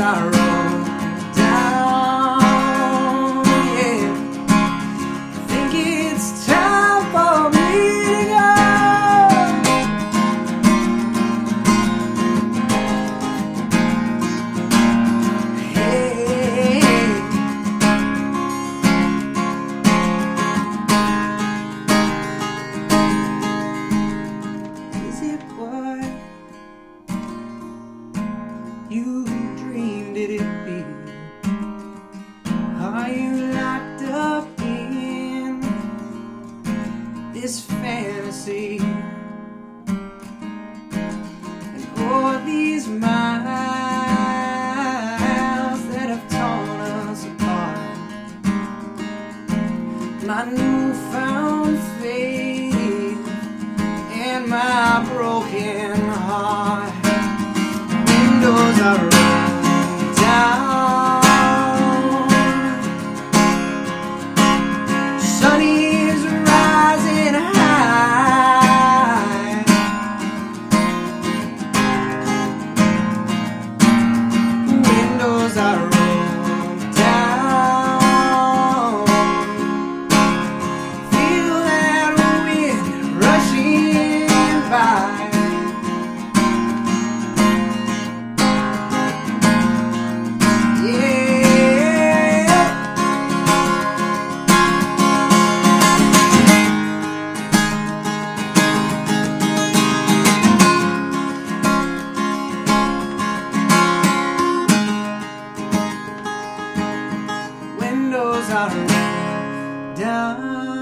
are these miles that have torn us apart. My newfound faith and my broken down.